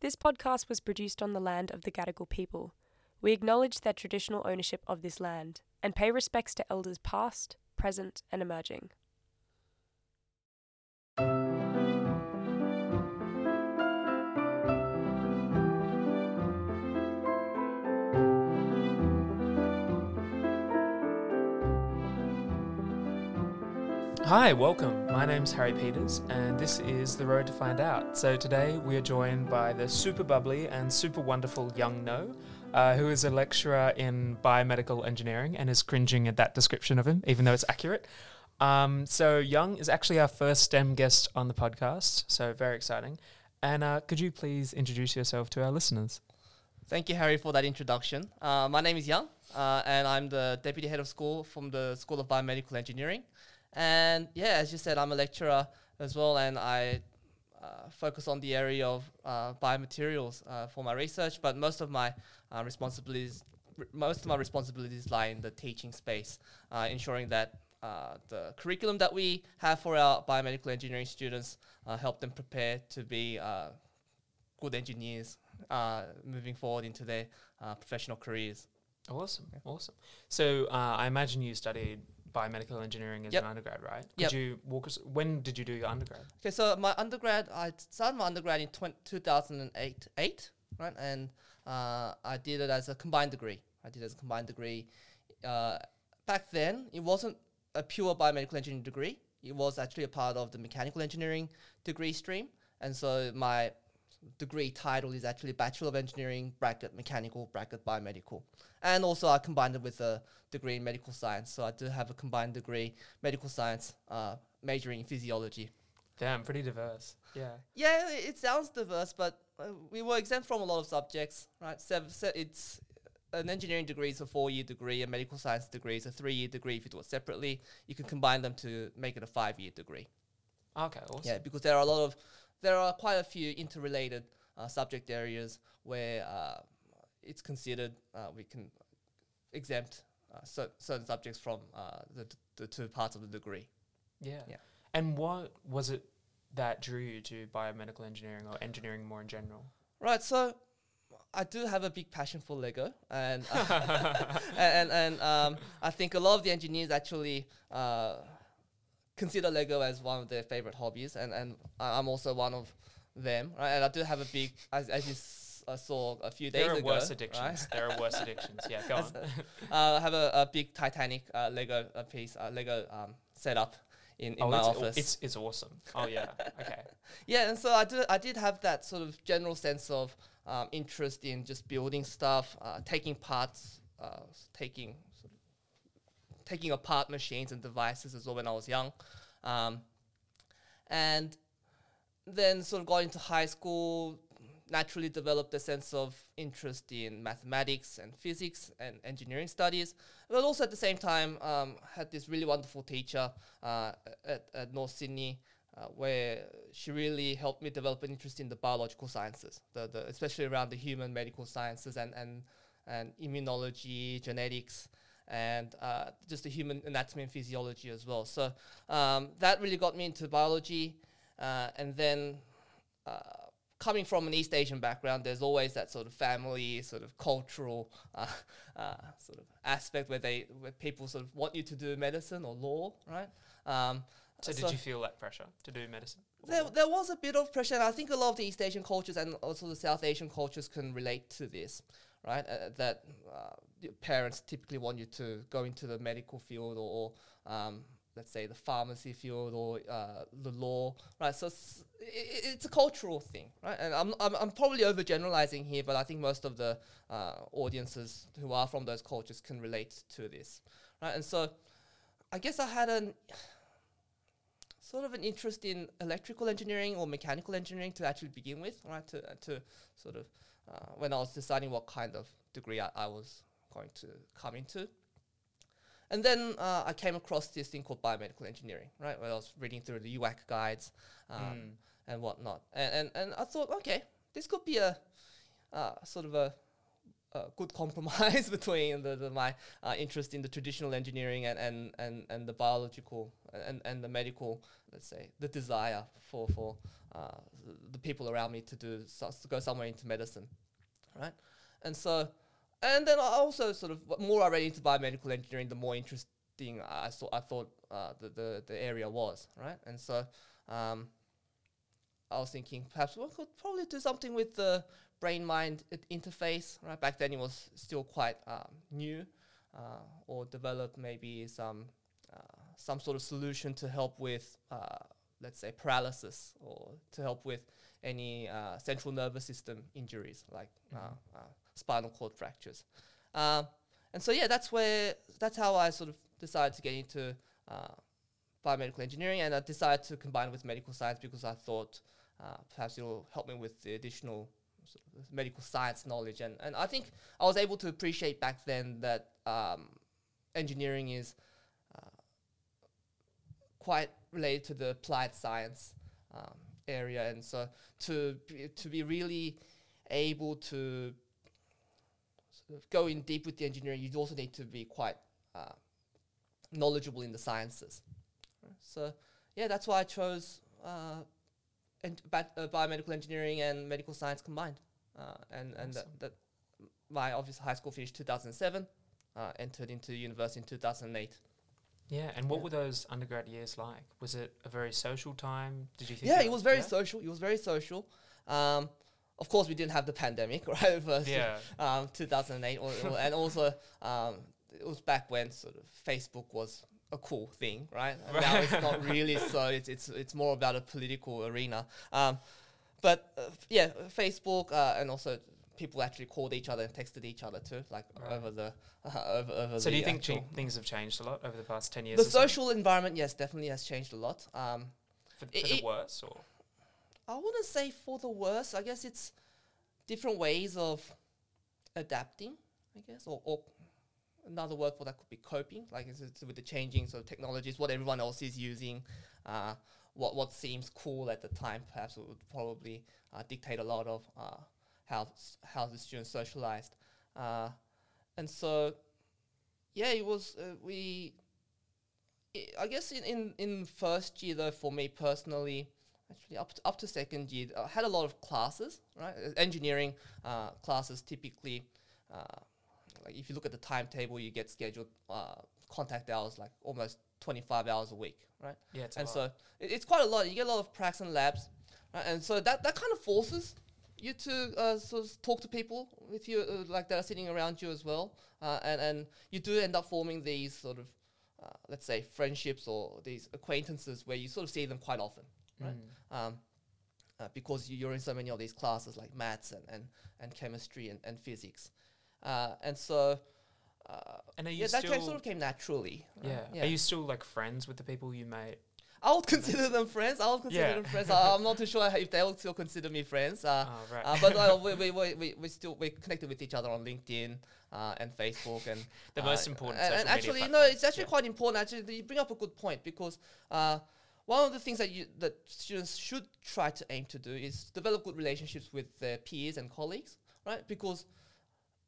This podcast was produced on the land of the Gadigal people. We acknowledge their traditional ownership of this land and pay respects to elders past, present, and emerging. Hi, welcome. My name's Harry Peters, and this is The Road to Find Out. So, today we are joined by the super bubbly and super wonderful Young No, uh, who is a lecturer in biomedical engineering and is cringing at that description of him, even though it's accurate. Um, so, Young is actually our first STEM guest on the podcast, so very exciting. And uh, could you please introduce yourself to our listeners? Thank you, Harry, for that introduction. Uh, my name is Young, uh, and I'm the deputy head of school from the School of Biomedical Engineering. And yeah, as you said, I'm a lecturer as well, and I uh, focus on the area of uh, biomaterials uh, for my research. But most of my uh, responsibilities, r- most of my responsibilities lie in the teaching space, uh, ensuring that uh, the curriculum that we have for our biomedical engineering students help them prepare to be good engineers moving forward into their professional careers. Awesome, awesome. So, I imagine you studied biomedical engineering as Yep. an undergrad, right? Could Yep. you walk us? When did you do your undergrad? Okay, so my undergrad, I started my undergrad in twen- 2008, eight, right? And uh, I did it as a combined degree. I did it as a combined degree. Uh, back then, it wasn't a pure biomedical engineering degree. It was actually a part of the mechanical engineering degree stream. And so my degree title is actually Bachelor of Engineering, bracket mechanical, bracket biomedical. And also I combined it with a degree in medical science. So I do have a combined degree, medical science, uh, majoring in physiology. Damn, pretty diverse. Yeah. Yeah, it sounds diverse, but uh, we were exempt from a lot of subjects, right? Se- it's an engineering degree is a four-year degree, a medical science degree is a three-year degree. If you do it separately, you can combine them to make it a five-year degree. Okay, awesome. Yeah, because there are a lot of, there are quite a few interrelated uh, subject areas where uh, it's considered uh, we can exempt uh, cer- certain subjects from uh, the, the two parts of the degree. Yeah. Yeah. And what was it that drew you to biomedical engineering or engineering more in general? Right, so I do have a big passion for Lego, and uh, and and um, I think a lot of the engineers actually uh, consider Lego as one of their favorite hobbies, and and I'm also one of them. Right, and I do have a big, as as you s- uh, saw a few days ago. there are ago. worse right? addictions. There are worse addictions. Yeah, go on. uh, I have a, a big Titanic uh, Lego uh, piece, uh, Lego um, setup in, in oh, my it's, office. It's it's awesome. Oh yeah. Okay. Yeah, and so I did. I did have that sort of general sense of um, interest in just building stuff, uh, taking parts, uh, taking taking apart machines and devices as well when I was young, um, and then sort of got into high school. Naturally developed a sense of interest in mathematics and physics and engineering studies, but also at the same time um, had this really wonderful teacher uh, at, at North Sydney uh, where she really helped me develop an interest in the biological sciences, the, the especially around the human medical sciences and and and immunology, genetics, and uh, just the human anatomy and physiology as well. So um, that really got me into biology, uh, and then. Uh, Coming from an East Asian background, there's always that sort of family, sort of cultural uh, uh, sort of aspect where they, where people sort of want you to do medicine or law, right? Um, So, did you feel that pressure to do medicine? there, there was a bit of pressure, and I think a lot of the East Asian cultures and also the South Asian cultures can relate to this, right? Uh, that uh, parents typically want you to go into the medical field or, um, let's say the pharmacy field or uh, the law, right? So it's, it's a cultural thing, right? And I'm, I'm, I'm probably overgeneralizing here, but I think most of the uh, audiences who are from those cultures can relate to this, right? And so I guess I had an sort of an interest in electrical engineering or mechanical engineering to actually begin with, right? To, to sort of uh, when I was deciding what kind of degree I, I was going to come into. And then uh, I came across this thing called biomedical engineering, right? Where I was reading through the UAC guides um, Mm. and whatnot. And, and, and I thought, okay, this could be a uh, sort of a, a good compromise between the, the, my uh, interest in the traditional engineering and, and, and, and the biological and, and the medical, let's say, the desire for, for uh, the people around me to do so, to go somewhere into medicine, right? And so, and then I also sort of more I read into biomedical engineering, the more interesting I saw I thought uh, the, the the area was, right? And so, um, I was thinking perhaps we could probably do something with the brain mind interface, right? Back then it was still quite um, new, uh, or develop maybe some uh, some sort of solution to help with, uh, let's say, paralysis, or to help with any uh, central nervous system injuries like uh, Mhm. uh, spinal cord fractures. Um, and so yeah, that's where that's how I sort of decided to get into uh, biomedical engineering, and I decided to combine with medical science because I thought uh, perhaps it'll help me with the additional sort of medical science knowledge, and and I think I was able to appreciate back then that um, engineering is uh, quite related to the applied science um, area, and so to to be really able to go in deep with the engineering, you also need to be quite uh, knowledgeable in the sciences. So yeah, that's why I chose uh, and bat- uh, biomedical engineering and medical science combined, uh, and and that, Awesome. that my obvious high school finished 2007, uh, entered into university in 2008. Yeah, and what Yeah. were those undergrad years like? Was it a very social time? Did you think? Yeah, that- it was very yeah? social. It was very social. Um, of course, we didn't have the pandemic, right? First, Yeah, um, 2008, or, or- and also um, it was back when sort of Facebook was a cool thing, right? And Now it's not really so. It's it's it's more about a political arena. Um, but uh, yeah, Facebook uh, and also people actually called each other and texted each other too, like Right. over the over over. So do you think things have changed a lot over the past ten years? the or so? social environment? Yes, definitely has changed a lot. Um, for, i- for the worse, or I wouldn't say for the worse. I guess it's different ways of adapting. I guess, or, or another word for that could be coping. Like it's, it's with the changing sort of technologies, what everyone else is using, uh, what what seems cool at the time. Perhaps would probably uh, dictate a lot of uh, how how the students socialized, uh, and so yeah, it was uh, we. I- I guess in, in, in first year though, for me personally, actually up to, up to second year, I had a lot of classes, right? Uh, Engineering uh, classes typically, uh, like if you look at the timetable, you get scheduled uh, contact hours like almost 25 hours a week, right? yeah, and so it, it's quite a lot. You get a lot of pracs and labs, right? and so that, that kind of forces you to uh, sort of talk to people with you, uh, like that are sitting around you as well, uh, and and you do end up forming these sort of, uh, let's say, friendships or these acquaintances where you sort of see them quite often, right? Mm. um, uh, because you- you're in so many of these classes like maths and, and, and chemistry and, and physics. Uh, and so, uh, And yeah, that came, sort of came naturally. right? yeah. Are you still like friends with the people you made? I would consider them friends. I would consider Yeah. them friends. I, I'm not too sure if they would still consider me friends. Uh, oh, right. uh, but uh, we, we, we, we, still we connected with each other on LinkedIn uh, and Facebook and The uh, most important And, and actually, no, platforms, it's actually yeah. quite important. Actually, you bring up a good point because uh, one of the things that you that students should try to aim to do is develop good relationships with their peers and colleagues, right? Because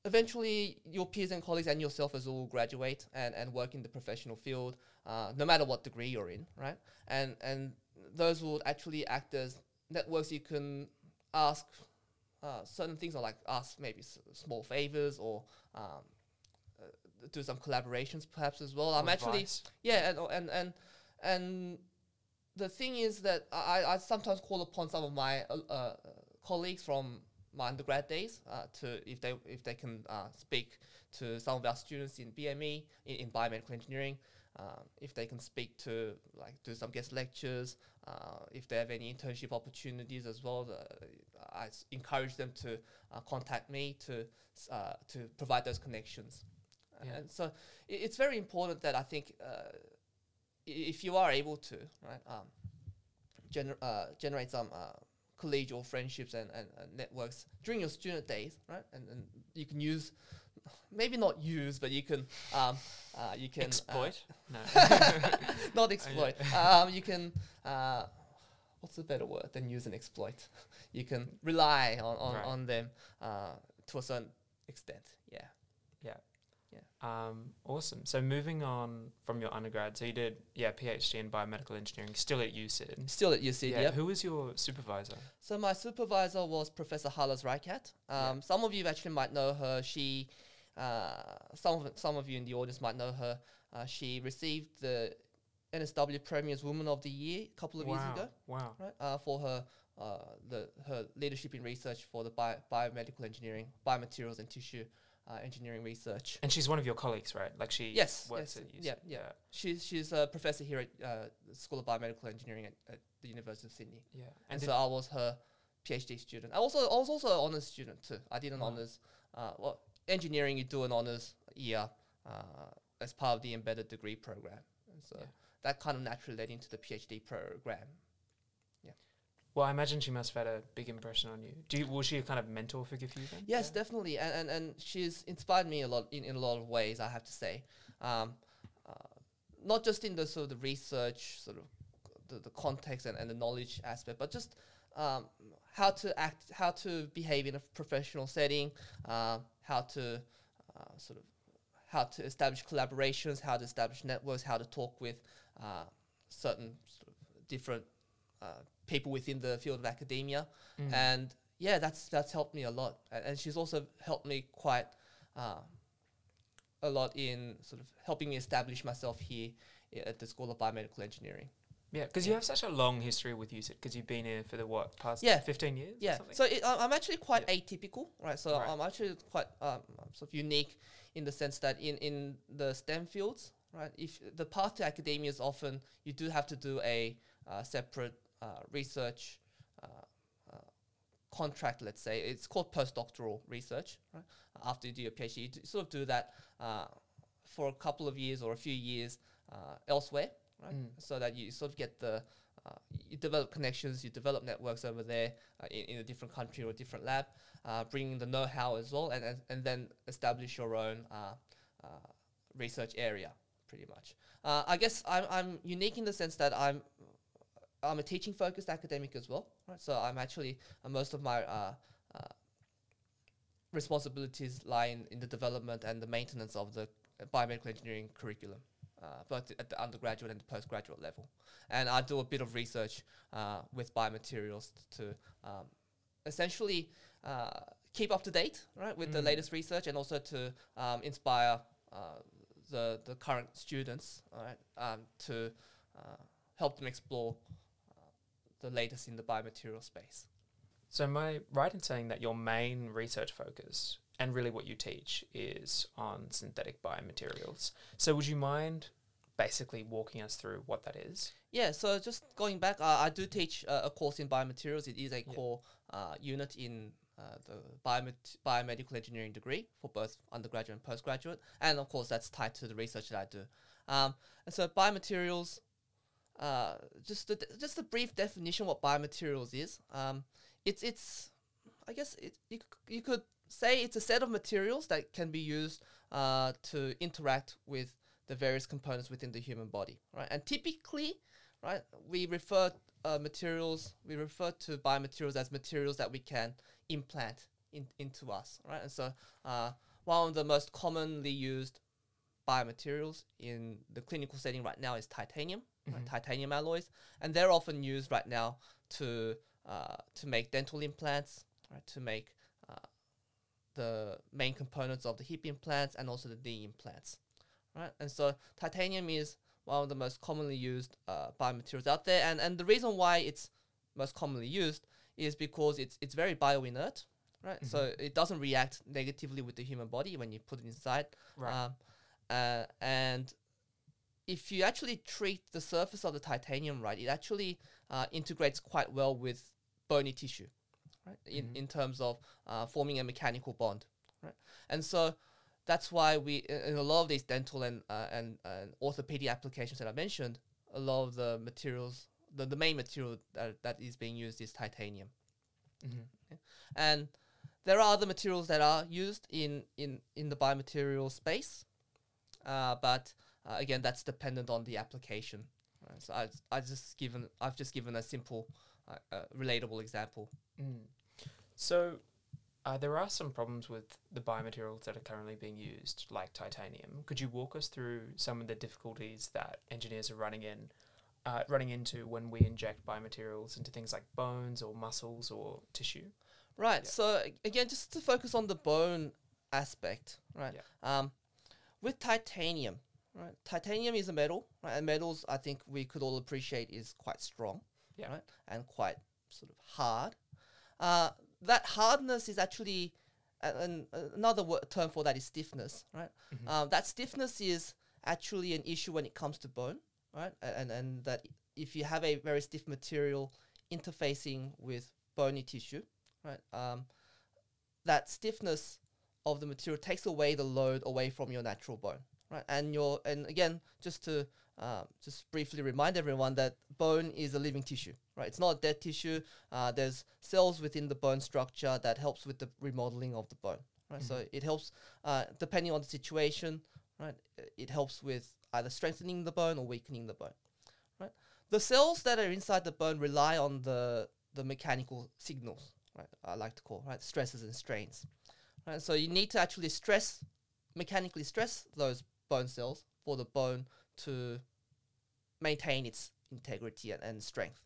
eventually your peers and colleagues and yourself as well will graduate and, and work in the professional field, uh, no matter what degree you're in, right? And and those will actually act as networks you can ask uh, certain things or like ask maybe s- small favors or um, uh, do some collaborations perhaps as well. I'm Or actually yeah, and and and and the thing is that I, I sometimes call upon some of my uh, uh, colleagues from my undergrad days uh, to if they if they can uh, speak to some of our students in BME in, in biomedical engineering. Um, if they can speak to like do some guest lectures, uh, if they have any internship opportunities as well, uh, I s- encourage them to uh, contact me to uh, to provide those connections. Yeah. And so i it's very important that I think uh, if you are able to right um, gener- uh, generate some uh, collegial friendships and, and, and networks during your student days, right? And, and you can use, maybe not use, but you can um, uh, you can uh, exploit. no. not exploit. um, you can. Uh, what's a better word than use and exploit? You can rely on, on, Right. on them uh, to a certain extent. Yeah. Um, awesome. So moving on from your undergrad, so you did yeah PhD in biomedical engineering, still at USyd. Still at UC, Yeah. yep. Who was your supervisor? So my supervisor was Professor Hala Zreiqat. Um, Yeah. Some of you actually might know her. She, uh, some of some of you in the audience might know her. Uh, she received the NSW Premier's Woman of the Year a couple of wow. years ago, Wow. right? Uh, for her uh, the her leadership in research for the bio- biomedical engineering, biomaterials and tissue uh, engineering research. And she's one of your colleagues, right? Like she Yes, works yes, at USyd. yeah, yeah. She's she's a professor here at uh, the School of Biomedical Engineering at, at the University of Sydney. Yeah. And, And, so I was her PhD student. I also I was also an honors student too. I did an Wow. honors. Uh, well, engineering you do an honors year uh, as part of the embedded degree program, and so Yeah. that kind of naturally led into the PhD program. Well, I imagine she must have had a big impression on you. Do you, was she a kind of mentor figure for you then? Yes, Yeah. definitely, and, and and she's inspired me a lot in, in a lot of ways. I have to say, um, uh, not just in the sort of the research sort of the, the context and, and the knowledge aspect, but just um, how to act, how to behave in a professional setting, uh, how to uh, sort of how to establish collaborations, how to establish networks, how to talk with uh, certain sort of different uh, people within the field of academia Mm. and yeah, that's that's helped me a lot. And, she's also helped me quite uh, a lot in sort of helping me establish myself here at the School of Biomedical Engineering. Yeah, because you have such a long history with USyd because you've been here for the what past Yeah. fifteen years. or Yeah, something? so it, I'm actually quite atypical, right? So Right. I'm actually quite um, sort of unique in the sense that in in the STEM fields, right? If the path to academia is often you do have to do a uh, separate research uh, uh, contract, let's say. It's called postdoctoral research, right? After you do your PhD, you do, sort of do that uh, for a couple of years or a few years uh, elsewhere, right? Mm. So that you sort of get the uh, you develop connections, you develop networks over there uh, in, in a different country or a different lab, uh, bringing the know-how as well, and, and, and then establish your own uh, uh, research area, pretty much. Uh, I guess I'm, I'm unique in the sense that I'm I'm a teaching focused academic as well, right? So I'm actually uh, most of my uh, uh, responsibilities lie in, in the development and the maintenance of the biomedical engineering curriculum, uh, both at the undergraduate and the postgraduate level. And I do a bit of research uh, with biomaterials to um, essentially uh, keep up to date, right, with the Mm. latest research, and also to um, inspire uh, the the current students, all right, um, to uh, help them explore the latest in the biomaterial space. So am I right in saying that your main research focus and really what you teach is on synthetic biomaterials? So would you mind basically walking us through what that is? Yeah, so just going back, uh, I do teach uh, a course in biomaterials. It is a Yeah. core uh, unit in uh, the biomet- biomedical engineering degree for both undergraduate and postgraduate, and of course that's tied to the research that I do. Um, and so biomaterials, uh, just a, just a brief definition what biomaterials is. Um, it's it's, I guess it, you you could say it's a set of materials that can be used uh, to interact with the various components within the human body, right? And typically, right, we refer uh, materials, we refer to biomaterials as materials that we can implant in, into us, right? And so, uh, one of the most commonly used biomaterials in the clinical setting right now is titanium, Mhm. titanium alloys, and they're often used right now to uh, to make dental implants, right? To make uh, the main components of the hip implants and also the knee implants, right? And so titanium is one of the most commonly used uh, biomaterials out there, and and the reason why it's most commonly used is because it's it's very bioinert, right? So it doesn't react negatively with the human body when you put it inside, Right. um, uh, and if you actually treat the surface of the titanium right, it actually uh, integrates quite well with bony tissue, right? In, Mhm. in terms of uh, forming a mechanical bond, right? And so that's why we, in a lot of these dental and uh, and, and orthopedic applications that I mentioned, a lot of the materials, the, the main material that, that is being used is titanium. Mhm. And there are other materials that are used in, in, in the biomaterial space, uh, but uh, again, that's dependent on the application. Right? So I, I just given I've just given a simple, uh, uh, relatable example. Mm. So, Uh, there are some problems with the biomaterials that are currently being used, like titanium. Could you walk us through some of the difficulties that engineers are running in, uh, running into when we inject biomaterials into things like bones or muscles or tissue? Right. Yeah. So again, just to focus on the bone aspect, right? Um, with titanium, right? Titanium is a metal, right? And metals, I think we could all appreciate, is quite strong, Yeah. right? And quite sort of hard. Uh, that hardness is actually, uh, an, another term for that is stiffness, right? Mhm. Um, that stiffness is actually an issue when it comes to bone, right? And and that if you have a very stiff material interfacing with bony tissue, right? Um, that stiffness of the material takes away the load away from your natural bone, right? And your and again, just to um, just briefly remind everyone that bone is a living tissue, right? It's not a dead tissue. Uh, there's cells within the bone structure that helps with the remodeling of the bone, right? So it helps uh, depending on the situation, right? uh, It helps with either strengthening the bone or weakening the bone, right? The cells that are inside the bone rely on the the mechanical signals, right? I like to call right stresses and strains, right? So you need to actually stress, mechanically stress those bone cells for the bone to maintain its integrity and, and strength.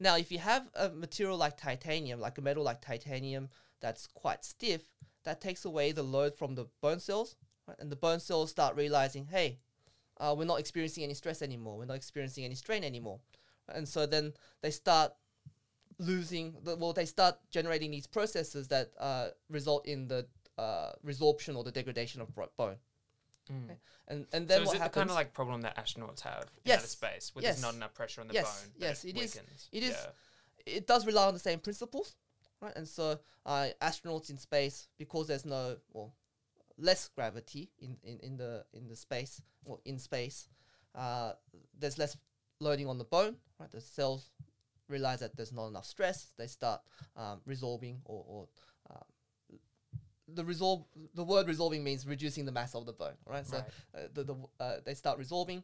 Now, if you have a material like titanium, like a metal like titanium that's quite stiff, that takes away the load from the bone cells, right? and the bone cells start realizing, hey, uh, we're not experiencing any stress anymore, we're not experiencing any strain anymore, and so then they start losing the well they start generating these processes that uh, result in the uh, resorption or the degradation of bone Mm. and and then so is what it the kind of like problem that astronauts have in outer space, where Yes. there's not enough pressure on the Yes. bone? Yes, it is. It is. Yeah. it does rely on the same principles right and so uh, astronauts in space because there's no well less gravity in, in, in the in the space or in space uh, there's less loading on the bone right the cells realize that there's not enough stress they start um, resolving or, or uh, the resolve the word resolving means reducing the mass of the bone right so Right. uh, the, the uh, they start resolving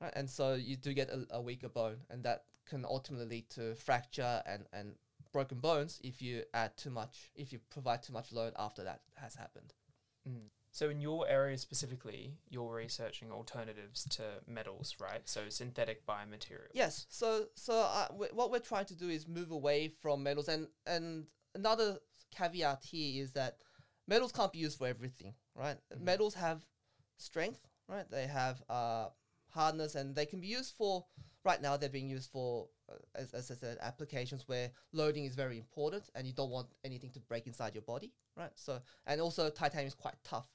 right? and so you do get a, a weaker bone and that can ultimately lead to fracture and, and broken bones if you add too much if you provide too much load after that has happened Mm. So in your area specifically, you're researching alternatives to metals, right? So synthetic biomaterials. yes so so uh, w- what we're trying to do is move away from metals and and another caveat here is that metals can't be used for everything right Mhm. metals have strength right they have uh, hardness and they can be used for right now they're being used for uh, as, as I said applications where loading is very important and you don't want anything to break inside your body right so and also titanium is quite tough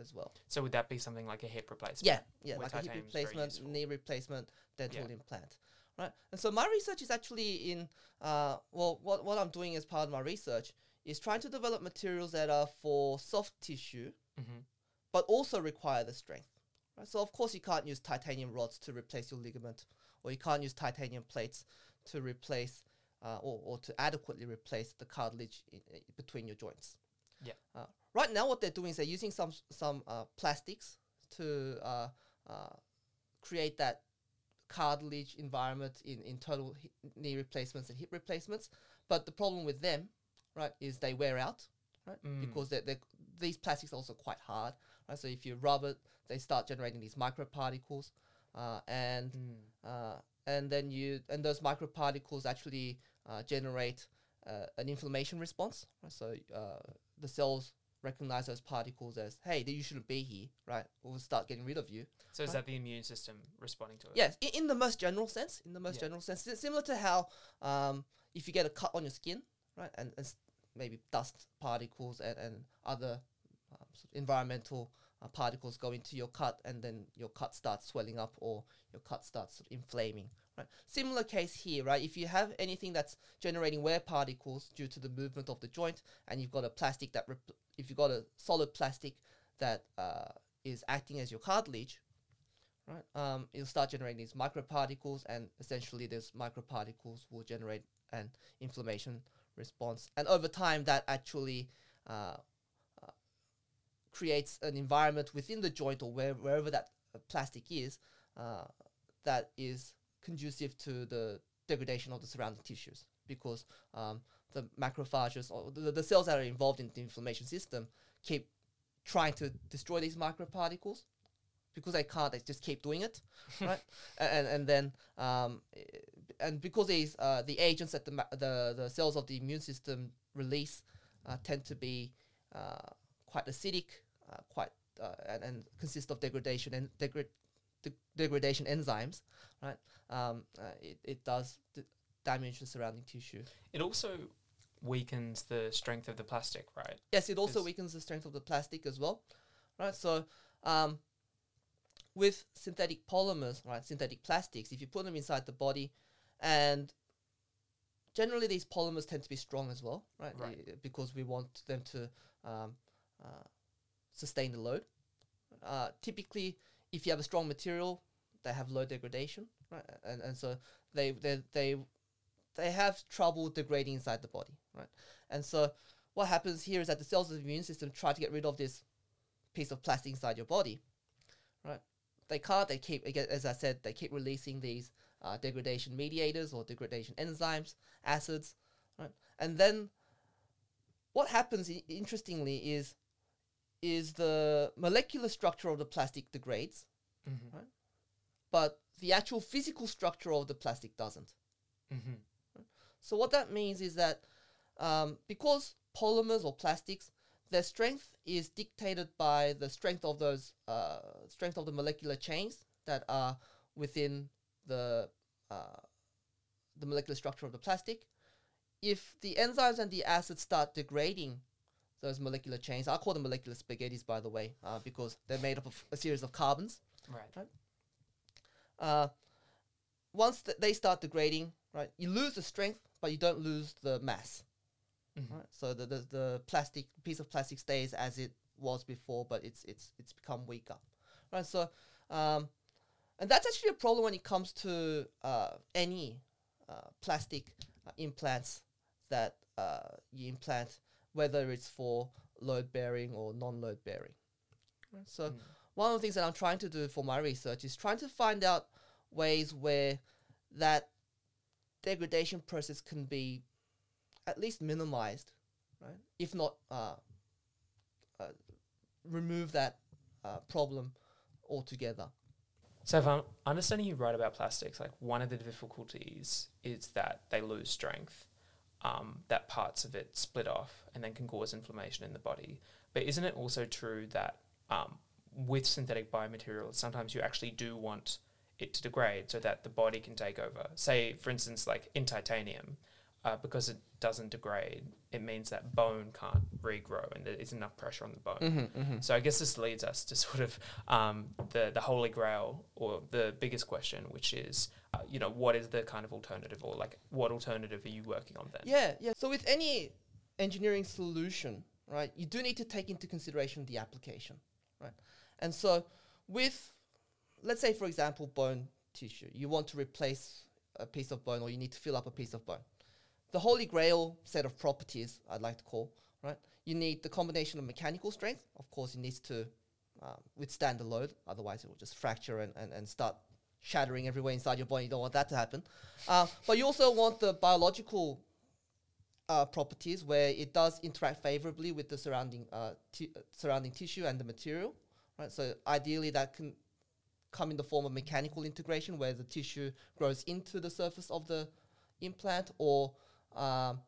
as well So would that be something like a hip replacement? yeah yeah like a hip replacement knee replacement dental Yeah. implant right and so my research is actually in uh, well what, what i'm doing as part of my research is trying to develop materials that are for soft tissue hmm but also require the strength. Right? So of course you can't use titanium rods to replace your ligament, or you can't use titanium plates to replace uh, or, or to adequately replace the cartilage in, between your joints. Yeah. Uh, right now, what they're doing is they're using some some uh, plastics to uh, uh, create that cartilage environment in in total knee replacements and hip replacements. But the problem with them, right, is they wear out, right? Mm. Because they're, they're, these plastics are also quite hard, right? So if you rub it, they start generating these microparticles, uh, and Mm. uh, and then you and those microparticles actually uh, generate uh, an inflammation response. Right? So uh, the cells recognize those particles as, hey, they- you shouldn't be here, right? We'll start getting rid of you. So is that the immune system responding to it? Yes, in, in the most general sense. In the most Yeah. general sense, it's similar to how um, if you get a cut on your skin, right, and, and maybe dust particles and, and other um, sort of environmental uh, particles go into your cut, and then your cut starts swelling up or your cut starts sort of inflaming. Right. Similar case here, right? If you have anything that's generating wear particles due to the movement of the joint, and you've got a plastic that, rep- if you've got a solid plastic that uh, is acting as your cartilage, right? Um, it'll start generating these microparticles, and essentially, those microparticles will generate an inflammation response, and over time, that actually uh, uh, creates an environment within the joint or where, wherever that plastic is uh, that is conducive to the degradation of the surrounding tissues, because um, the macrophages or the, the cells that are involved in the inflammation system keep trying to destroy these microparticles because they can't they just keep doing it right? And and then um, and because these uh, the agents that the, ma- the the cells of the immune system release uh, tend to be uh, quite acidic uh, quite uh, and, and consist of degradation and degra- de- degradation enzymes right um, uh, it, it does d- damage the surrounding tissue It also weakens the strength of the plastic, right? Yes, it also weakens the strength of the plastic as well, right? So, um, with synthetic polymers, right, synthetic plastics, if you put them inside the body, and generally these polymers tend to be strong as well, right? Right. Uh, Because we want them to um, uh, sustain the load. Uh, typically, if you have a strong material, they have low degradation, right? And and so they they they they have trouble degrading inside the body, right? And so what happens here is that the cells of the immune system try to get rid of this piece of plastic inside your body, right? They can't. They keep, again, as I said, they keep releasing these uh, degradation mediators or degradation enzymes, acids, right? And then what happens, i- interestingly, is is the molecular structure of the plastic degrades, Mm-hmm. but the actual physical structure of the plastic doesn't. Mm-hmm. So what that means is that um, because polymers or plastics, their strength is dictated by the strength of those uh, strength of the molecular chains that are within the uh, the molecular structure of the plastic. If the enzymes and the acids start degrading those molecular chains, I call them molecular spaghettis, by the way, uh, because they're made up of a series of carbons Right. uh, once th- they start degrading, right, you lose the strength, but you don't lose the mass. Mhm. Right? So the, the the plastic piece of plastic stays as it was before, but it's it's it's become weaker. Right. So, um, and that's actually a problem when it comes to uh, any uh, plastic uh, implants that uh, you implant, whether it's for load bearing or non load bearing. Right? So Mm. one of the things that I'm trying to do for my research is trying to find out ways where that degradation process can be at least minimized, right? If not, uh, uh, remove that uh, problem altogether. So if I'm understanding you right about plastics, like one of the difficulties is that they lose strength, um, that parts of it split off and then can cause inflammation in the body. But isn't it also true that um, with synthetic biomaterials, sometimes you actually do want it to degrade so that the body can take over? Say, for instance, like in titanium, uh, because it doesn't degrade, it means that bone can't regrow and there isn't enough pressure on the bone. Mm-hmm, So I guess this leads us to sort of um, the the holy grail or the biggest question, which is, uh, you know, what is the kind of alternative, or like what alternative are you working on then? Yeah, yeah. So with any engineering solution, right, you do need to take into consideration the application, right? And so with, let's say for example, bone tissue, you want to replace a piece of bone or you need to fill up a piece of bone. The holy grail set of properties, I'd like to call, right? You need the combination of mechanical strength. Of course, it needs to um, withstand the load, otherwise it will just fracture and, and, and start shattering everywhere inside your body. You don't want that to happen. Uh, but you also want the biological uh, properties where it does interact favorably with the surrounding uh, ti- uh, surrounding tissue and the material, right? So ideally, that can come in the form of mechanical integration, where the tissue grows into the surface of the implant, or um,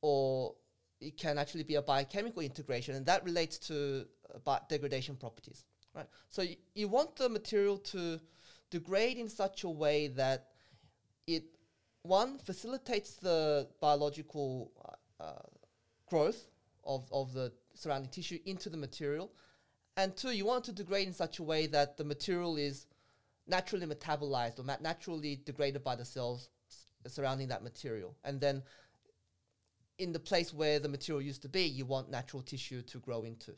or it can actually be a biochemical integration, and that relates to uh, degradation properties, right? So y- you want the material to degrade in such a way that it one facilitates the biological uh, growth of, of the surrounding tissue into the material and two you want to degrade in such a way that the material is naturally metabolized or naturally degraded by the cells surrounding that material. And then in the place where the material used to be you want natural tissue to grow into.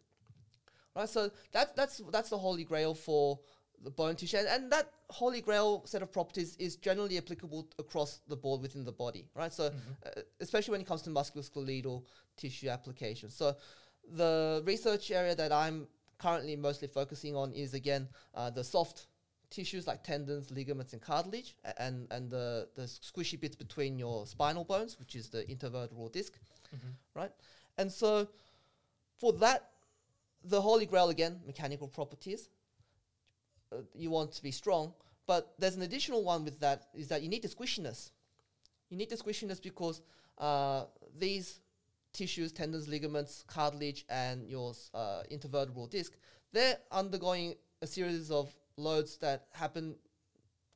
Right so that's that's that's the holy grail for the bone tissue. And, and that holy grail set of properties is generally applicable across the board within the body right? So uh, especially when it comes to musculoskeletal tissue applications so the research area that i'm currently mostly focusing on is again uh, the soft tissues like tendons, ligaments, and cartilage, and and the the squishy bits between your spinal bones, which is the intervertebral disc, Mhm. right? And so, for that, the holy grail again, mechanical properties. Uh, you want to be strong, but there's an additional one with that is that you need the squishiness. You need the squishiness because uh, these tissues, tendons, ligaments, cartilage, and your uh, intervertebral disc, they're undergoing a series of loads that happen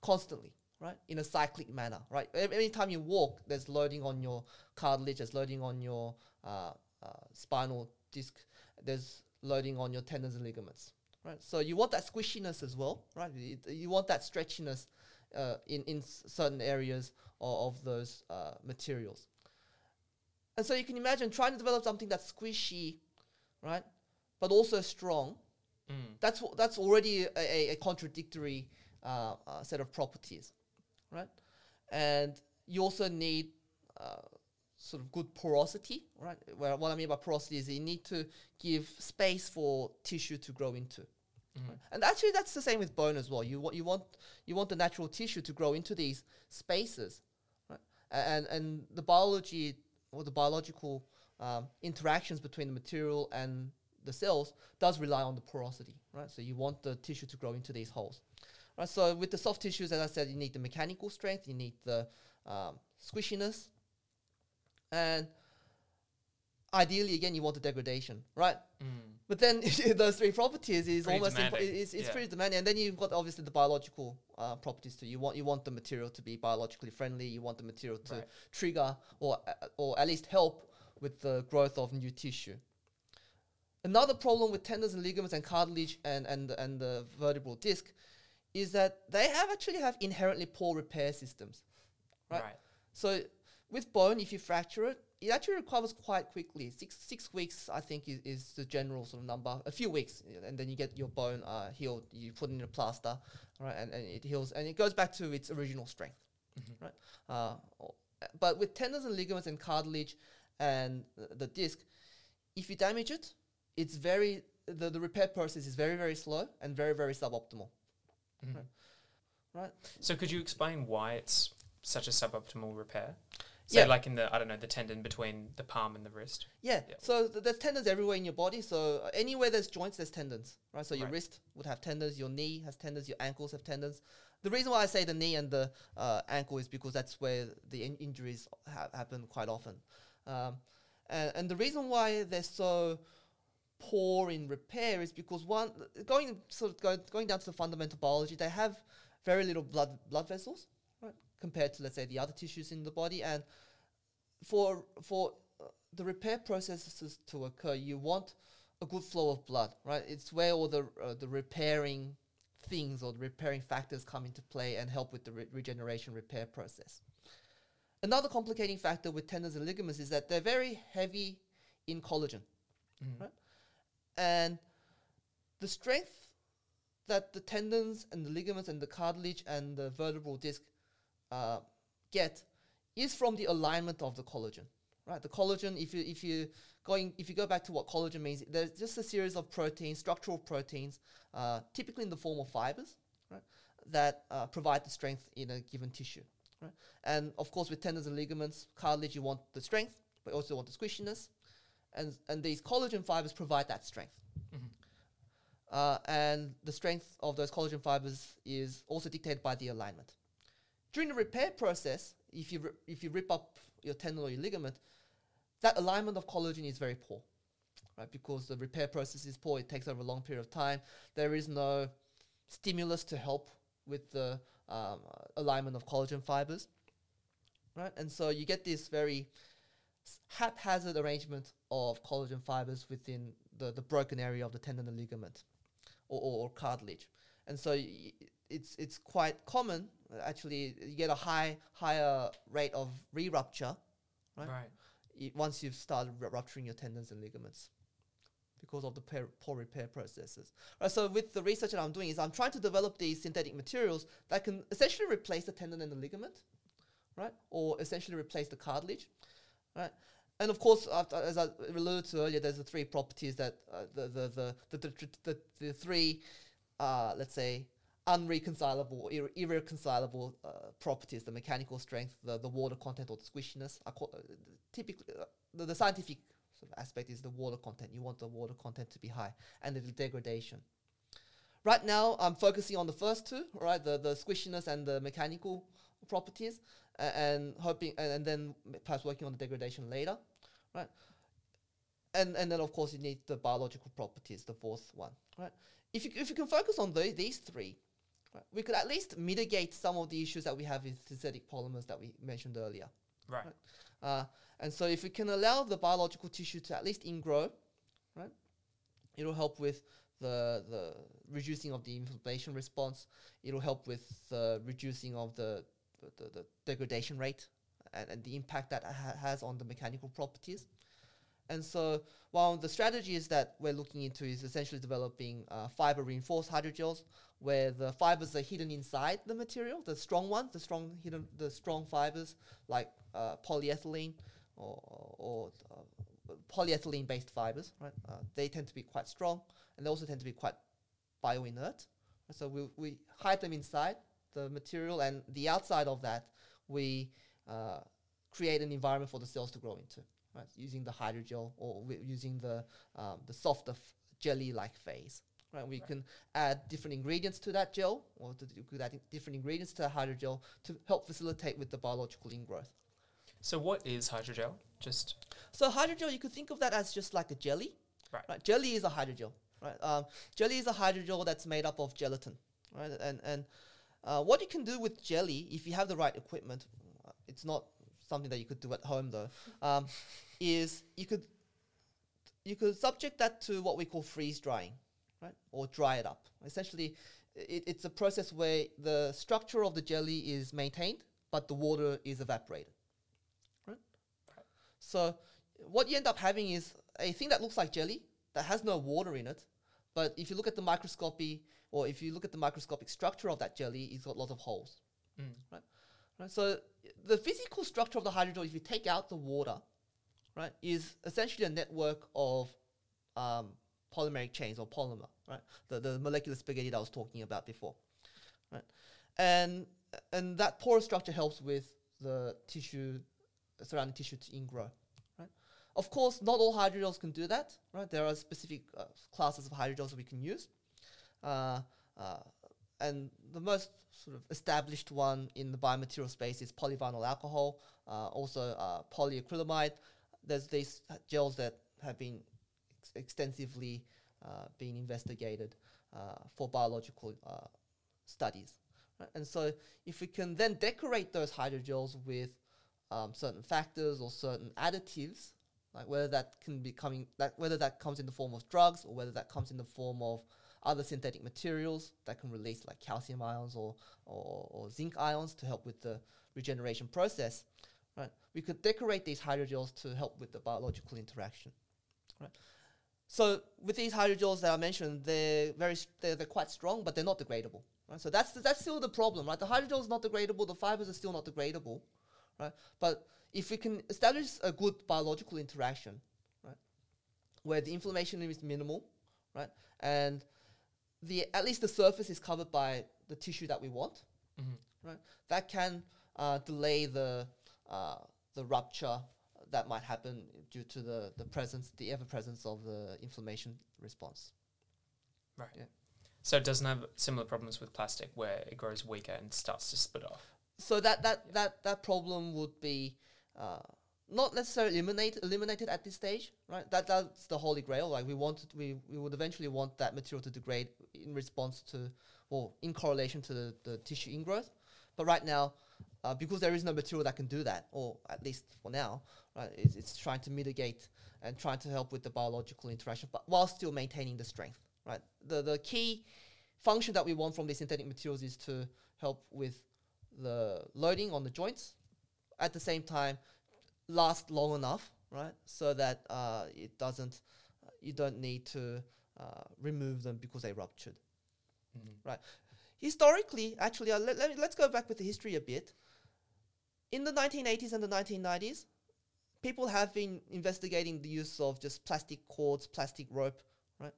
constantly, right? In a cyclic manner, right? Every, time you walk, there's loading on your cartilage, there's loading on your uh, uh, spinal disc, there's loading on your tendons and ligaments, right? So you want that squishiness as well, right? You, you want that stretchiness uh, in in certain areas of, of those uh, materials. And so you can imagine trying to develop something that's squishy, right, but also strong. Mm. That's that's already a, a, contradictory uh, uh, set of properties, right? And you also need uh, sort of good porosity, right? Well, what I mean by porosity is you need to give space for tissue to grow into. Right? And actually, that's the same with bone as well. You want you want you want the natural tissue to grow into these spaces, right? And and the biology or the biological um, interactions between the material and the cells does rely on the porosity, right? So you want the tissue to grow into these holes, right? So with the soft tissues, as I said, you need the mechanical strength, you need the um, squishiness, and ideally, again, you want the degradation, right? Mm. But then those three properties is Pretty almost impo- it's, it's yeah. pretty demanding. And then you've got obviously the biological uh, properties too. You want you want the material to be biologically friendly. You want the material to Right. trigger or uh, or at least help with the growth of new tissue. Another problem with tendons and ligaments and cartilage and and and the vertebral disc is that they have actually have inherently poor repair systems. Right. Right. So with bone, if you fracture it, it actually recovers quite quickly. Six six weeks, I think, is, is the general sort of number. A few weeks, and then you get your bone uh, healed. You put it in a plaster, right, and, and it heals, and it goes back to its original strength, Mhm. right. Uh, but with tendons and ligaments and cartilage and the, the disc, if you damage it, it's very the, the repair process is very very slow and very very suboptimal, Mhm. Right. right? So could you explain why it's such a suboptimal repair? So Yeah. like in the I don't know the tendon between the palm and the wrist. Yeah. Yeah. So th- there's tendons everywhere in your body. So uh, anywhere there's joints, there's tendons, right? So your Right. wrist would have tendons, your knee has tendons, your ankles have tendons. The reason why I say the knee and the uh, ankle is because that's where the in- injuries ha- happen quite often. Um, and, and the reason why they're so poor in repair is because one going sort of go, going down to the fundamental biology, they have very little blood blood vessels, right, compared to let's say the other tissues in the body, and for for uh, the repair processes to occur, you want a good flow of blood, right? It's where all the uh, the repairing things or the repairing factors come into play and help with the re- regeneration repair process. Another complicating factor with tendons and ligaments is that they're very heavy in collagen, Mhm. Right. And the strength that the tendons and the ligaments and the cartilage and the vertebral disc uh, get is from the alignment of the collagen. Right, the collagen. If you if you going if you go back to what collagen means, there's just a series of proteins, structural proteins, uh, typically in the form of fibers, right, that uh, provide the strength in a given tissue. Right, and of course with tendons and ligaments, cartilage, you want the strength, but also want the squishiness, and and these collagen fibers provide that strength. Mhm. Uh, and the strength of those collagen fibers is also dictated by the alignment. During the repair process, if you ri- if you rip up your tendon or your ligament, that alignment of collagen is very poor, right? Because the repair process is poor. It takes over a long period of time. There is no stimulus to help with the um, alignment of collagen fibers, right? And so you get this very haphazard arrangement of collagen fibers within the, the broken area of the tendon and ligament or, or, or cartilage. And so y- it's it's quite common. uh, Actually, you get a high higher rate of re-rupture Right. Right. i- once you've started ru- rupturing your tendons and ligaments because of the pair, poor repair processes. Right, so with the research that I'm doing is I'm trying to develop these synthetic materials that can essentially replace the tendon and the ligament, right, or essentially replace the cartilage, right. And of course, as I alluded to earlier, there's the three properties that uh, the, the, the, the, the, the, the three, uh, let's say, unreconcilable, ir- irreconcilable uh, properties, the mechanical strength, the, the water content or the squishiness. Are called, uh, typically, uh, the, the scientific sort of aspect is the water content. You want the water content to be high, and the degradation. Right now, I'm focusing on the first two, right? The the squishiness and the mechanical properties, and hoping, and, and then perhaps working on the degradation later, right? And and then of course you need the biological properties, the fourth one, right? If you if you can focus on the, these three, right, we could at least mitigate some of the issues that we have with synthetic polymers that we mentioned earlier. Right. Uh, and so if we can allow the biological tissue to at least ingrow, right, it'll help with the the reducing of the inflammation response. It'll help with the reducing of the the, the, degradation rate and, and the impact that ha- has on the mechanical properties. And so, while the strategies that we're looking into is essentially developing uh, fiber reinforced hydrogels, where the fibers are hidden inside the material, the strong ones, the strong hidden, the strong fibers like uh, polyethylene or, or uh, polyethylene based fibers, right? Uh, they tend to be quite strong and they also tend to be quite bioinert. So we, we hide them inside the material, and the outside of that, we uh, create an environment for the cells to grow into, right? Using the hydrogel or using the um, the softer f- jelly-like phase, right? We Right. can add different ingredients to that gel, or to, could add different ingredients to the hydrogel to help facilitate with the biological ingrowth. So what is hydrogel? Just So hydrogel, you could think of that as just like a jelly. Right. Jelly is a hydrogel. Right. Um, jelly is a hydrogel that's made up of gelatin. Right. And and uh, what you can do with jelly, if you have the right equipment, it's not something that you could do at home though. Um, is you could you could subject that to what we call freeze drying, right, or dry it up. Essentially, it, it's a process where the structure of the jelly is maintained, but the water is evaporated. Right. So what you end up having is a thing that looks like jelly that has no water in it, but if you look at the microscopy or if you look at the microscopic structure of that jelly, it's got lots of holes. mm, Right? So the physical structure of the hydrogel, if you take out the water, right, is essentially a network of um, polymeric chains or polymer, right? The, the molecular spaghetti that I was talking about before, right? And and that porous structure helps with the tissue, surrounding tissue to ingrow, right? Of course, not all hydrogels can do that, right? There are specific uh, classes of hydrogels that we can use. Uh, uh, and the most sort of established one in the biomaterial space is polyvinyl alcohol, uh, also polyacrylamide. There's these gels that have been ex- extensively being investigated for biological studies. Right? And so, if we can then decorate those hydrogels with um, certain factors or certain additives, like whether that can be coming, that whether that comes in the form of drugs or whether that comes in the form of other synthetic materials that can release like calcium ions or, or, or zinc ions to help with the regeneration process, right? We could decorate these hydrogels to help with the biological interaction, right? So with these hydrogels that I mentioned, they're very they're, they're quite strong, but they're not degradable, right? So that's the, that's still the problem, right? The hydrogel is not degradable, the fibers are still not degradable, right? But if we can establish a good biological interaction, right, where the inflammation is minimal, right, and the at least the surface is covered by the tissue that we want, mhm. right? That can uh, delay the uh, the rupture that might happen due to the, the presence, the ever presence of the inflammation response. Right. Yeah. So it doesn't have similar problems with plastic where it grows weaker and starts to split off. So that that that that problem would be uh, not necessarily eliminate eliminated at this stage, right? That that's the holy grail. Like we want we we would eventually want that material to degrade in response to or in correlation to the, the tissue ingrowth. But right now, uh, because there is no material that can do that, or at least for now, right, it's, it's trying to mitigate and trying to help with the biological interaction, but while still maintaining the strength, right? The the key function that we want from these synthetic materials is to help with the loading on the joints, at the same time last long enough, right, so that uh, it doesn't, you don't need to uh, remove them because they ruptured Mhm. historically, actually, uh, let, let, let's go back with the history a bit. In the 1980s and the 1990s, people have been investigating the use of just plastic cords, plastic rope, right,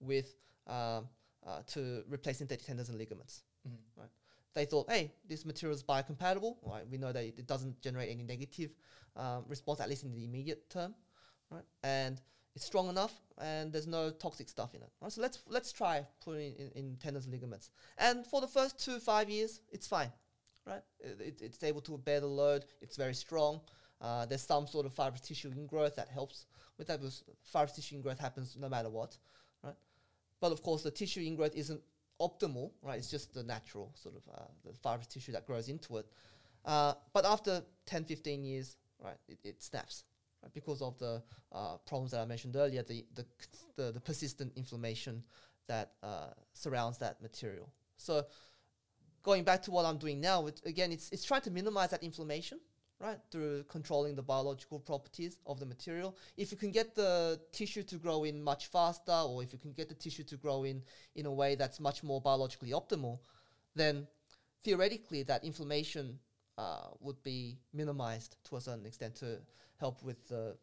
with um, uh, to replace synthetic tendons and ligaments. Mm. They thought, hey, this material is biocompatible. Right? We know that it doesn't generate any negative um, response, at least in the immediate term, right? And it's strong enough, and there's no toxic stuff in it. Right? So let's let's try putting in, in tendons and ligaments. And for the first two five years, it's fine, right? It, it, it's able to bear the load. It's very strong. Uh, there's some sort of fibrous tissue ingrowth that helps with that. Because fibrous tissue ingrowth happens no matter what, right? But of course, the tissue ingrowth isn't optimal, right? It's just the natural sort of uh, the fibrous tissue that grows into it. Uh, but after 10, 15 years, right, it, it snaps right, because of the uh, problems that I mentioned earlier, the, the, the, the persistent inflammation that uh, surrounds that material. So going back to what I'm doing now, it, again, it's, it's trying to minimize that inflammation, right, through controlling the biological properties of the material. If you can get the tissue to grow in much faster, or if you can get the tissue to grow in in a way that's much more biologically optimal, then theoretically that inflammation uh, would be minimized to a certain extent to help with the,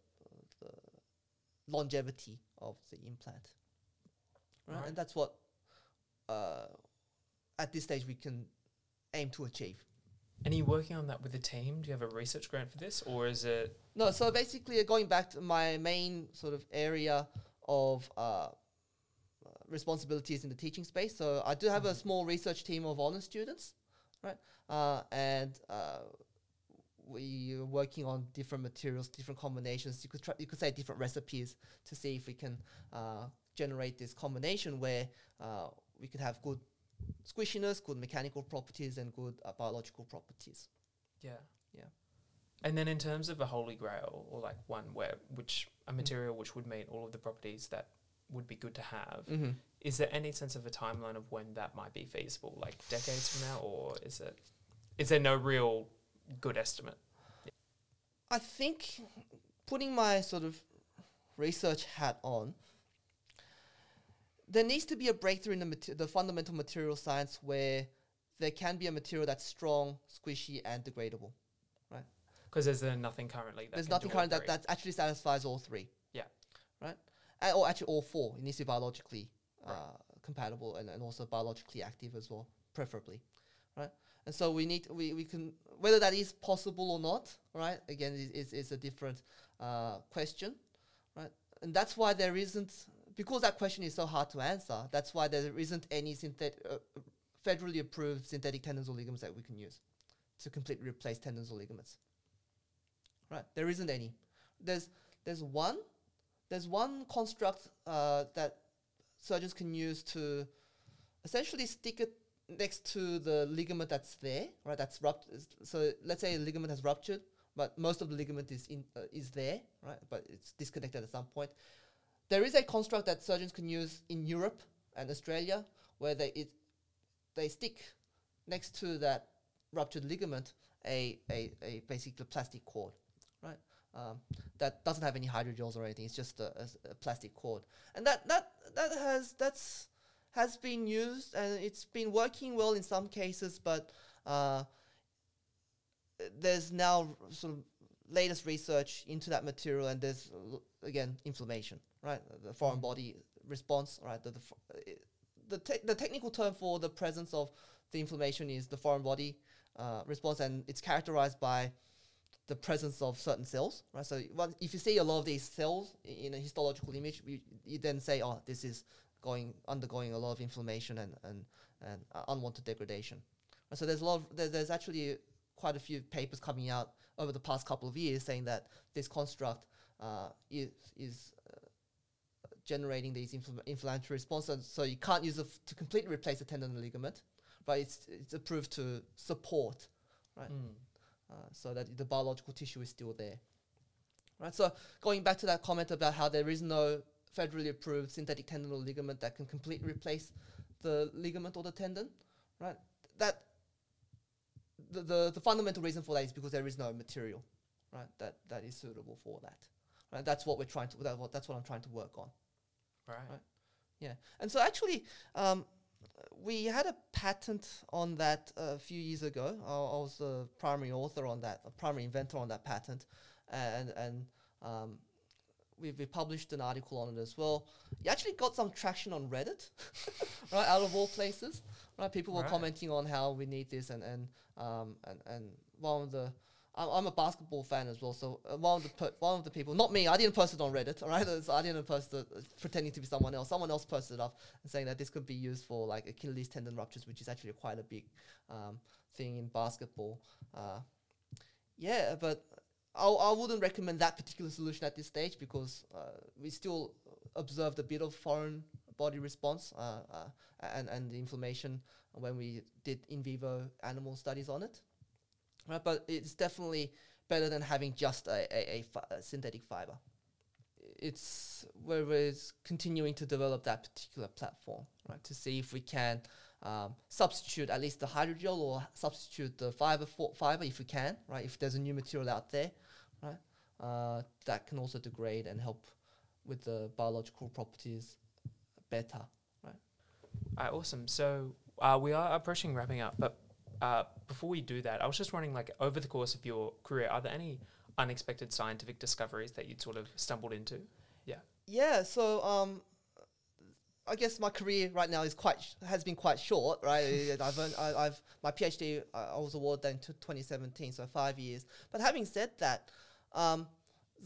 the longevity of the implant. Right? Right. And that's what uh, at this stage we can aim to achieve. And are you working on that with the team? Do you have a research grant for this, or is it? No, so basically, uh, going back to my main sort of area of uh, uh, responsibilities in the teaching space. So I do have a Mhm. small research team of honor students, right? Uh, and uh, we are working on different materials, different combinations. You could try, you could say different recipes to see if we can uh, generate this combination where uh, we could have good squishiness, good mechanical properties, and good uh, biological properties. Yeah. Yeah. And then in terms of a holy grail, or like one where which a material which would meet all of the properties that would be good to have, Mm-hmm. is there any sense of a timeline of when that might be feasible? Like decades from now, or is it? Is there no real good estimate? I think putting my sort of research hat on, there needs to be a breakthrough in the, the fundamental material science where there can be a material that's strong, squishy, and degradable. right? Because there's uh, nothing currently. That There's nothing do all current that, that actually satisfies all three. Yeah. Right? And, or actually all four. It needs to be biologically uh, Right. compatible and, and also biologically active as well, preferably. Right? And so we need we, we can whether that is possible or not, right? Again, is is, is a different uh, question, right? And that's why there isn't because that question is so hard to answer. That's why there isn't any synthetic, uh, federally approved synthetic tendons or ligaments that we can use to completely replace tendons or ligaments. Right? There isn't any. There's there's one there's one construct uh, that surgeons can use to essentially stick it next to the ligament that's there, right? That's ruptured. So let's say a ligament has ruptured, but most of the ligament is in uh, is there, right? But it's disconnected at some point. There is a construct that surgeons can use in Europe and Australia where they it they stick next to that ruptured ligament a a, a basically plastic cord, right? Um, that doesn't have any hydrogels or anything. It's just a plastic cord, and that that that has that's has been used and it's been working well in some cases, but uh, there's now sort of latest research into that material, and there's again inflammation, right? The foreign body response, right? The the, the, te- the technical term for the presence of the inflammation is the foreign body uh, response, and it's characterized by the presence of certain cells, right? So if you see a lot of these cells in a histological image, you, you then say, oh, this is going undergoing a lot of inflammation and and, and uh, unwanted degradation. So there's a lot of there, there's actually quite a few papers coming out over the past couple of years saying that this construct uh, is is generating these infl- inflammatory responses. So you can't use it f- to completely replace the tendon and ligament, but it's it's approved to support Right. Mm. uh, so that the biological tissue is still there. Right. So going back to that comment about how there is no federally approved synthetic tendon or ligament that can completely replace the ligament or the tendon, right? That the, the, the fundamental reason for that is because there is no material, right? That that is suitable for that. Right. That's what we're trying to. That, what, that's what I'm trying to work on. Right. Right. Yeah, and so actually, um, we had a patent on that a few years ago. I, I was the primary author on that, a primary inventor on that patent, and and um, we we published an article on it as well. You actually got some traction on Reddit, right? Out of all places, right? People were Right. commenting on how we need this, and and um and and one of the I'm, a basketball fan as well, so uh, one of the per- one of the people, not me, I didn't post it on Reddit, all right? So I didn't post it uh, pretending to be someone else. Someone else posted it up and saying that this could be used for like Achilles tendon ruptures, which is actually quite a big um, thing in basketball. Uh, yeah, but I, I wouldn't recommend that particular solution at this stage because uh, we still observed a bit of foreign body response uh, uh, and, and the inflammation when we did in vivo animal studies on it. Right, but it's definitely better than having just a, a, a, fi- a synthetic fiber. It's where we're continuing to develop that particular platform, right, to see if we can um, substitute at least the hydrogel or substitute the fiber for fiber if we can, right? If there's a new material out there, right, uh, that can also degrade and help with the biological properties better. Uh, awesome. So uh, we are approaching wrapping up, but uh, before we do that, I was just wondering, like, over the course of your career, are there any unexpected scientific discoveries that you'd sort of stumbled into? Yeah, Yeah. so um, I guess my career right now is quite sh- has been quite short, right? Uh, I've earned, I, I've my PhD I I was awarded in t- 2017, so five years. But having said that, um,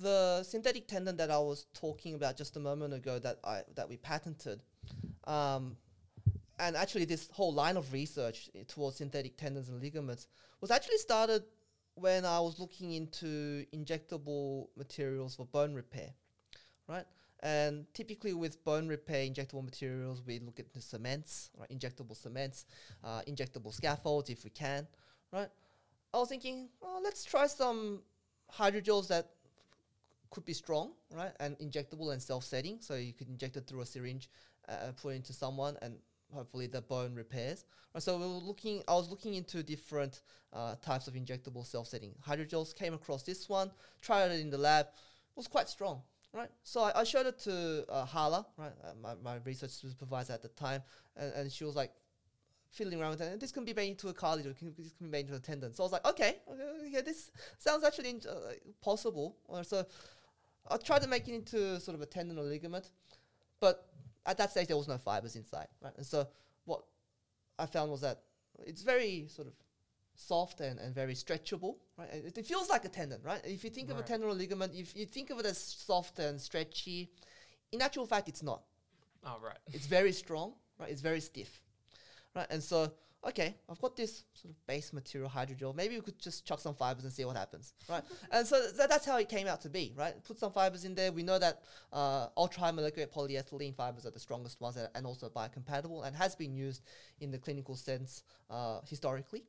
the synthetic tendon that I was talking about just a moment ago that I that we patented, um, and actually this whole line of research towards synthetic tendons and ligaments was actually started when I was looking into injectable materials for bone repair, right? And typically with bone repair injectable materials, we look at the cements, right? Injectable cements, uh, injectable scaffolds if we can, right? I was thinking, oh, let's try some hydrogels that could be strong, right? And injectable and self-setting. So you could inject it through a syringe, uh, put it into someone and hopefully the bone repairs. Right, so we were looking, I was looking into different uh, types of injectable self-setting hydrogels. Came across this one, tried it in the lab, was quite strong, right? So I, I showed it to uh, Hala, right, uh, my, my research supervisor at the time, and, and she was like fiddling around with it. And this can be made into a cartilage, or can, this can be made into a tendon. So I was like, okay, okay, yeah, this sounds actually in, uh, possible. Or so I tried to make it into sort of a tendon or ligament, but at that stage there was no fibers inside, right? And so what I found was that it's very sort of soft and, and very stretchable, right? It, it feels like a tendon, right? If you think of a tendon or ligament, if you think of it as soft and stretchy, in actual fact it's not. Oh, right. It's very strong, right? It's very stiff, right? And so, okay, I've got this sort of base material hydrogel. Maybe we could just chuck some fibers and see what happens, right? and so th- that's how it came out to be, right? Put some fibers in there. We know that uh, ultra molecular polyethylene fibers are the strongest ones a- and also biocompatible and has been used in the clinical sense uh, historically.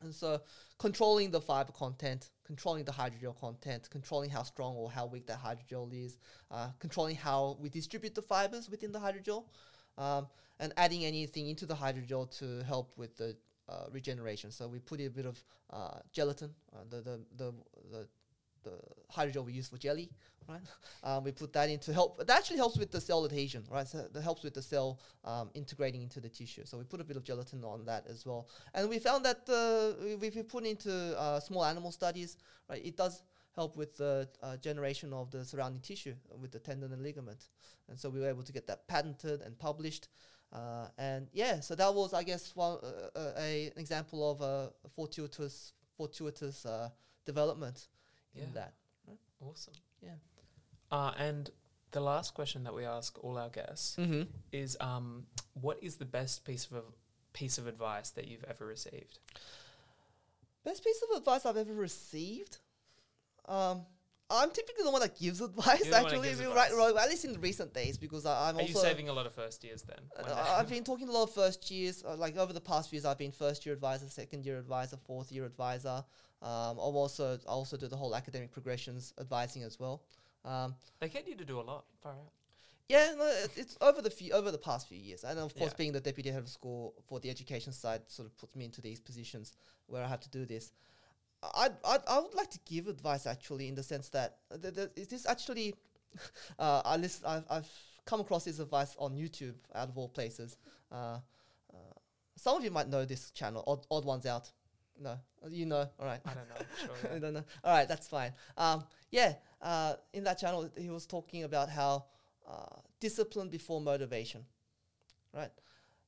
And so, controlling the fiber content, controlling the hydrogel content, controlling how strong or how weak that hydrogel is, uh, controlling how we distribute the fibers within the hydrogel, um, and adding anything into the hydrogel to help with the uh, regeneration. So we put a bit of uh, gelatin, uh, the, the, the, the, the hydrogel we use for jelly, right? Um, we put that in to help. That actually helps with the cell adhesion, right? So that helps with the cell um, integrating into the tissue. So we put a bit of gelatin on that as well. And we found that uh, if we put into uh, small animal studies, right, it does help with the uh, generation of the surrounding tissue with the tendon and ligament. And so we were able to get that patented and published. Uh, and yeah, so that was, I guess, one uh, uh, a an example of a fortuitous fortuitous uh, development in Yeah. that. Awesome. Yeah. Uh, and the last question that we ask all our guests Mm-hmm. is, um, what is the best piece of piece of advice that you've ever received? Best piece of advice I've ever received. Um, I'm typically the one that gives advice. You're the one that actually, gives advice. right, right, at least in the recent days, because I, I'm Are also. you saving a lot of first years then? Uh, I've been talking to a lot of first years. Uh, like over the past few years, I've been first year advisor, second year advisor, fourth year advisor. Um, I'm also I also do the whole academic progressions advising as well. Um, they get you to do a lot. Far out. yeah, no, it's over the few over the past few years, and of course, Yeah. being the deputy head of school for the education side sort of puts me into these positions where I have to do this. I I I would like to give advice actually in the sense that th- th- is this actually uh, I listen, I've I've come across this advice on YouTube out of all places. Uh, uh, some of you might know this channel, Odd, Odd Ones Out. No, you know. All right. I don't know. Sure, I don't know. All right, that's fine. Um, yeah, uh, in that channel, he was talking about how uh, discipline before motivation, right?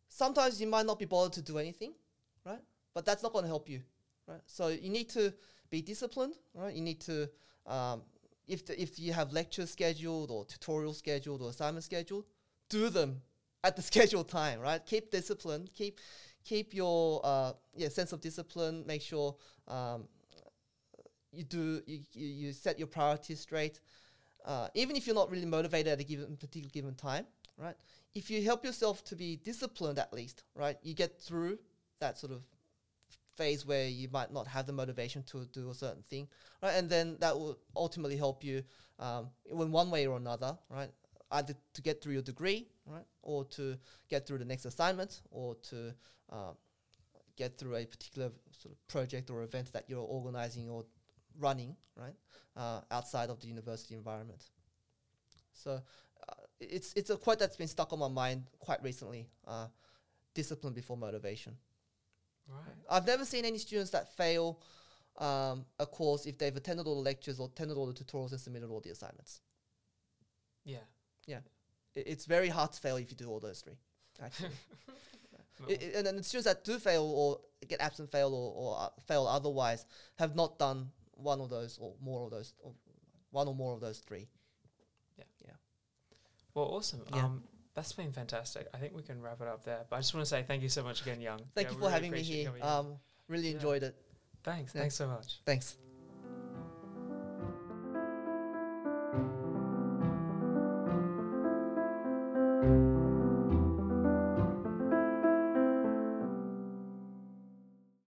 Sometimes you might not be bothered to do anything, right? But that's not going to help you, right? So you need to be disciplined, right? You need to, um, if the, if you have lectures scheduled or tutorial scheduled or assignment scheduled, do them at the scheduled time, right? Keep discipline, keep keep your uh, yeah sense of discipline. Make sure um, you do you, you, set your priorities straight. Uh, even if you're not really motivated at a given particular given time, right? If you help yourself to be disciplined at least, right? You get through that sort of phase where you might not have the motivation to do a certain thing, right? And then that will ultimately help you um, in one way or another, right? Either to get through your degree, right, or to get through the next assignment, or to um, get through a particular sort of project or event that you're organizing or running, right, uh, outside of the university environment. So uh, it's it's a quote that's been stuck on my mind quite recently. Uh, discipline before motivation. Right. I've never seen any students that fail um, a course if they've attended all the lectures or attended all the tutorials and submitted all the assignments. Yeah. I- it's very hard to fail if you do all those three. Actually, No. I- I- and then the students that do fail or get absent fail or, or uh, fail otherwise have not done one of those or more of those, or one or more of those three. Yeah. Yeah. Well, awesome. Yeah. Um, that's been fantastic. I think we can wrap it up there. But I just want to say thank you so much again, Young. Thank Yeah, you for really having me here. Um, really Yeah. enjoyed it. thanks. Thanks so much. Thanks.